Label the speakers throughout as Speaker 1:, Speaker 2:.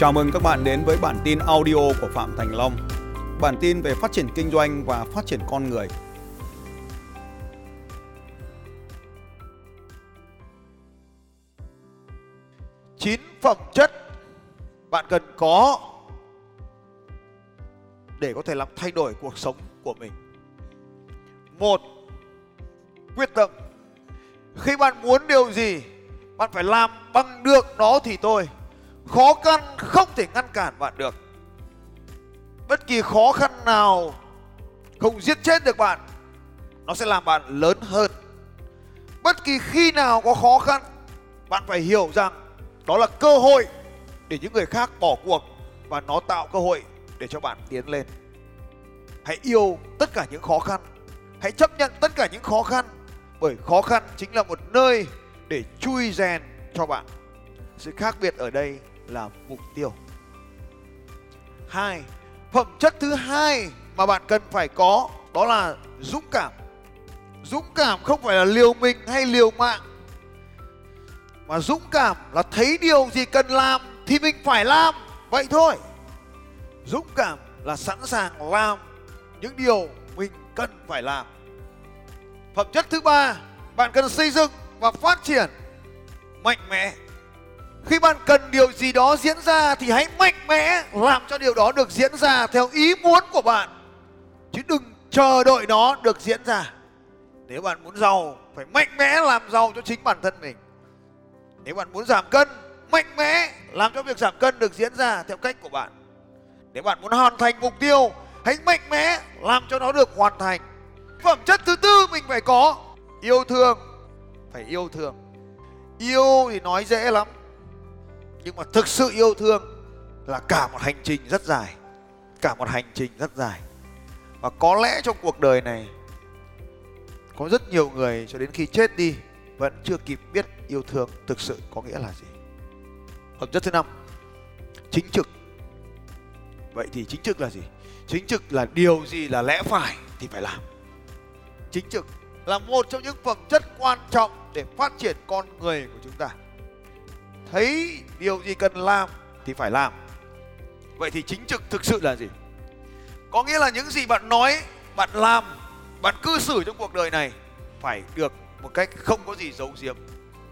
Speaker 1: Chào mừng các bạn đến với bản tin audio của Phạm Thành Long. Bản tin về phát triển kinh doanh và phát triển con người.
Speaker 2: chín phẩm chất bạn cần có để có thể làm thay đổi cuộc sống của mình. Một, quyết tâm. Khi bạn muốn điều gì, bạn phải làm bằng được nó thì thôi. Khó khăn không thể ngăn cản bạn được. Bất kỳ khó khăn nào không giết chết được bạn, nó sẽ làm bạn lớn hơn. Bất kỳ khi nào có khó khăn, bạn phải hiểu rằng đó là cơ hội để những người khác bỏ cuộc và nó tạo cơ hội để cho bạn tiến lên. Hãy yêu tất cả những khó khăn, hãy chấp nhận tất cả những khó khăn bởi khó khăn chính là một nơi để chui rèn cho bạn. Sự khác biệt ở đây là mục tiêu. Hai, phẩm chất thứ hai mà bạn cần phải có đó là dũng cảm. Dũng cảm không phải là liều mình hay liều mạng mà dũng cảm là thấy điều gì cần làm thì mình phải làm vậy thôi dũng cảm là sẵn sàng làm những điều mình cần phải làm phẩm chất thứ ba bạn cần xây dựng và phát triển mạnh mẽ khi bạn cần điều gì đó diễn ra thì hãy mạnh mẽ làm cho điều đó được diễn ra theo ý muốn của bạn. Chứ đừng chờ đợi nó được diễn ra. Nếu bạn muốn giàu, phải mạnh mẽ làm giàu cho chính bản thân mình. Nếu bạn muốn giảm cân, mạnh mẽ làm cho việc giảm cân được diễn ra theo cách của bạn. Nếu bạn muốn hoàn thành mục tiêu, hãy mạnh mẽ làm cho nó được hoàn thành. Phẩm chất thứ tư mình phải có, yêu thương. Phải yêu thương. Yêu thì nói dễ lắm nhưng mà thực sự yêu thương là cả một hành trình rất dài. Cả một hành trình rất dài. Và có lẽ trong cuộc đời này, có rất nhiều người cho đến khi chết đi vẫn chưa kịp biết yêu thương thực sự có nghĩa là gì. Phẩm chất thứ năm, chính trực. Vậy thì chính trực là gì? Chính trực là điều gì là lẽ phải thì phải làm. Chính trực là một trong những phẩm chất quan trọng để phát triển con người của chúng ta thấy điều gì cần làm thì phải làm. Vậy thì chính trực thực sự là gì? Có nghĩa là những gì bạn nói, bạn làm, bạn cư xử trong cuộc đời này phải được một cách không có gì giấu giếm,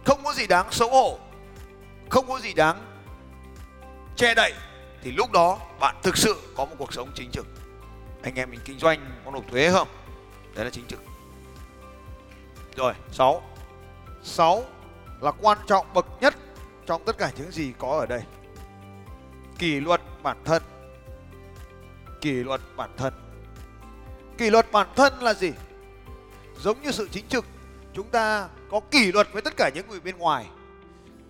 Speaker 2: không có gì đáng xấu hổ, không có gì đáng che đậy. Thì lúc đó bạn thực sự có một cuộc sống chính trực. Anh em mình kinh doanh, có nộp thuế không? Đấy là chính trực. Rồi, sáu. Sáu là quan trọng bậc nhất trong tất cả những gì có ở đây. Kỷ luật bản thân. Kỷ luật bản thân. Kỷ luật bản thân là gì? Giống như sự chính trực, chúng ta có kỷ luật với tất cả những người bên ngoài.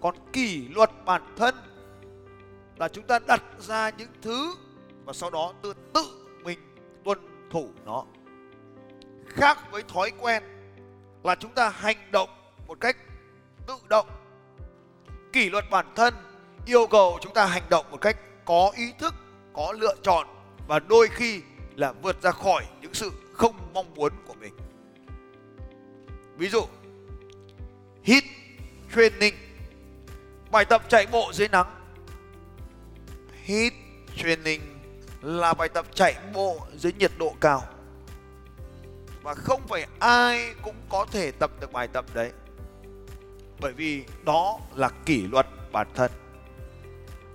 Speaker 2: Còn kỷ luật bản thân là chúng ta đặt ra những thứ và sau đó tự tự mình tuân thủ nó. Khác với thói quen là chúng ta hành động một cách tự động kỷ luật bản thân, yêu cầu chúng ta hành động một cách có ý thức, có lựa chọn và đôi khi là vượt ra khỏi những sự không mong muốn của mình. Ví dụ, hit training, bài tập chạy bộ dưới nắng. Hit training là bài tập chạy bộ dưới nhiệt độ cao. Và không phải ai cũng có thể tập được bài tập đấy bởi vì đó là kỷ luật bản thân.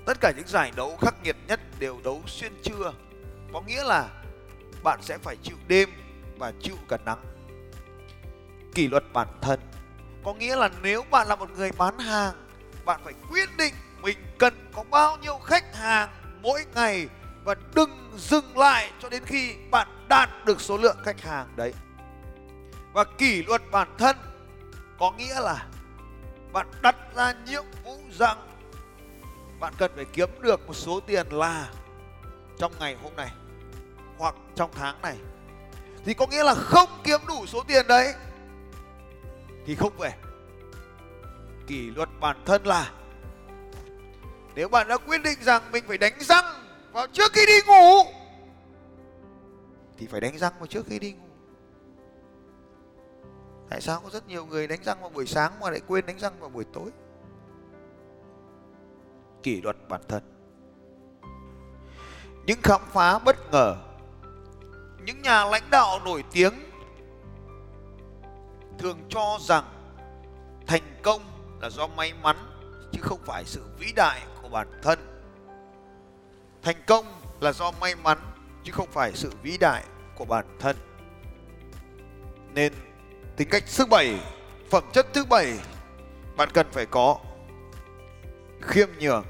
Speaker 2: Tất cả những giải đấu khắc nghiệt nhất đều đấu xuyên trưa. Có nghĩa là bạn sẽ phải chịu đêm và chịu cả nắng. Kỷ luật bản thân. Có nghĩa là nếu bạn là một người bán hàng, bạn phải quyết định mình cần có bao nhiêu khách hàng mỗi ngày và đừng dừng lại cho đến khi bạn đạt được số lượng khách hàng đấy. Và kỷ luật bản thân có nghĩa là bạn đặt ra nhiệm vụ rằng bạn cần phải kiếm được một số tiền là trong ngày hôm nay hoặc trong tháng này. Thì có nghĩa là không kiếm đủ số tiền đấy thì không về. Kỷ luật bản thân là nếu bạn đã quyết định rằng mình phải đánh răng vào trước khi đi ngủ, thì phải đánh răng vào trước khi đi ngủ tại sao có rất nhiều người đánh răng vào buổi sáng mà lại quên đánh răng vào buổi tối? Kỷ luật bản thân. Những khám phá bất ngờ, những nhà lãnh đạo nổi tiếng thường cho rằng thành công là do may mắn, chứ không phải sự vĩ đại của bản thân. Thành công là do may mắn, chứ không phải sự vĩ đại của bản thân. Nên tính cách thứ bảy, phẩm chất thứ bảy bạn cần phải có khiêm nhường.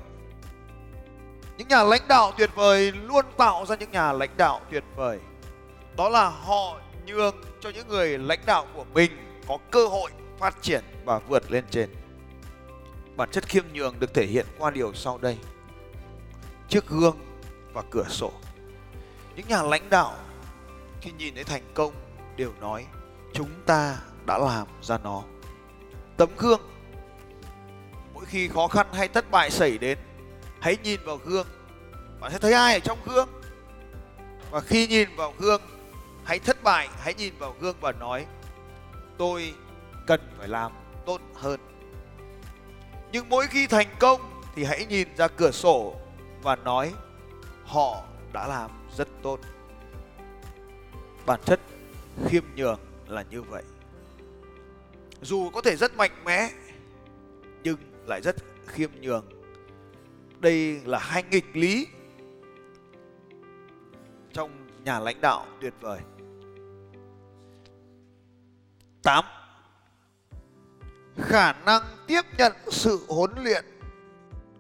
Speaker 2: Những nhà lãnh đạo tuyệt vời luôn tạo ra những nhà lãnh đạo tuyệt vời. Đó là họ nhường cho những người lãnh đạo của mình có cơ hội phát triển và vượt lên trên. Bản chất khiêm nhường được thể hiện qua điều sau đây. Chiếc gương và cửa sổ. Những nhà lãnh đạo khi nhìn thấy thành công đều nói chúng ta đã làm ra nó. Tấm gương. Mỗi khi khó khăn hay thất bại xảy đến, hãy nhìn vào gương. Bạn sẽ thấy ai ở trong gương? Và khi nhìn vào gương, hãy thất bại, hãy nhìn vào gương và nói, tôi cần phải làm tốt hơn. Nhưng mỗi khi thành công thì hãy nhìn ra cửa sổ và nói, họ đã làm rất tốt. Bản chất khiêm nhường là như vậy. Dù có thể rất mạnh mẽ, nhưng lại rất khiêm nhường. Đây là hai nghịch lý trong nhà lãnh đạo tuyệt vời. 8 khả năng tiếp nhận sự huấn luyện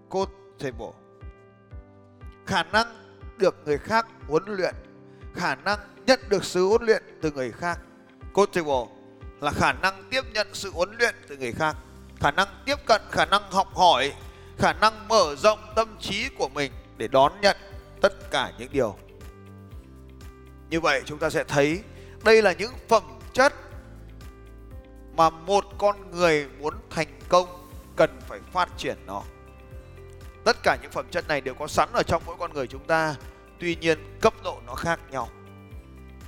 Speaker 2: coachable khả năng được người khác huấn luyện, khả năng nhận được sự huấn luyện từ người khác coachable là khả năng tiếp nhận sự huấn luyện từ người khác, khả năng tiếp cận, khả năng học hỏi, khả năng mở rộng tâm trí của mình để đón nhận tất cả những điều. Như vậy chúng ta sẽ thấy đây là những phẩm chất mà một con người muốn thành công cần phải phát triển nó. Tất cả những phẩm chất này đều có sẵn ở trong mỗi con người chúng ta, tuy nhiên cấp độ nó khác nhau.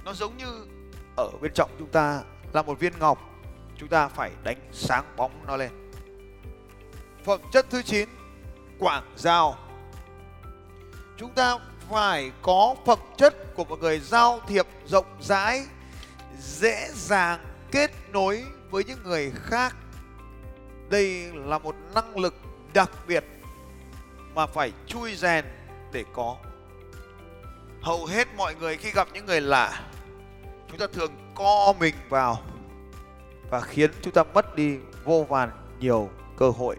Speaker 2: Nó giống như ở bên trong chúng ta là một viên ngọc. Chúng ta phải đánh sáng bóng nó lên. Phẩm chất thứ 9 quảng giao. Chúng ta phải có phẩm chất của một người giao thiệp rộng rãi, dễ dàng kết nối với những người khác. Đây là một năng lực đặc biệt mà phải chui rèn để có. Hầu hết mọi người khi gặp những người lạ chúng ta thường co mình vào và khiến chúng ta mất đi vô vàn nhiều cơ hội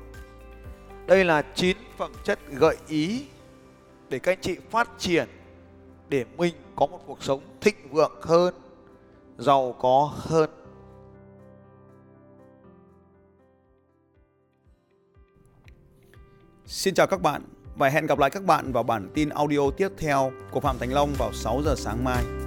Speaker 2: đây là 9 phẩm chất gợi ý để các anh chị phát triển để mình có một cuộc sống thịnh vượng hơn, giàu có hơn.
Speaker 1: Xin chào các bạn và hẹn gặp lại các bạn vào bản tin audio tiếp theo của Phạm Thành Long vào 6 giờ sáng mai.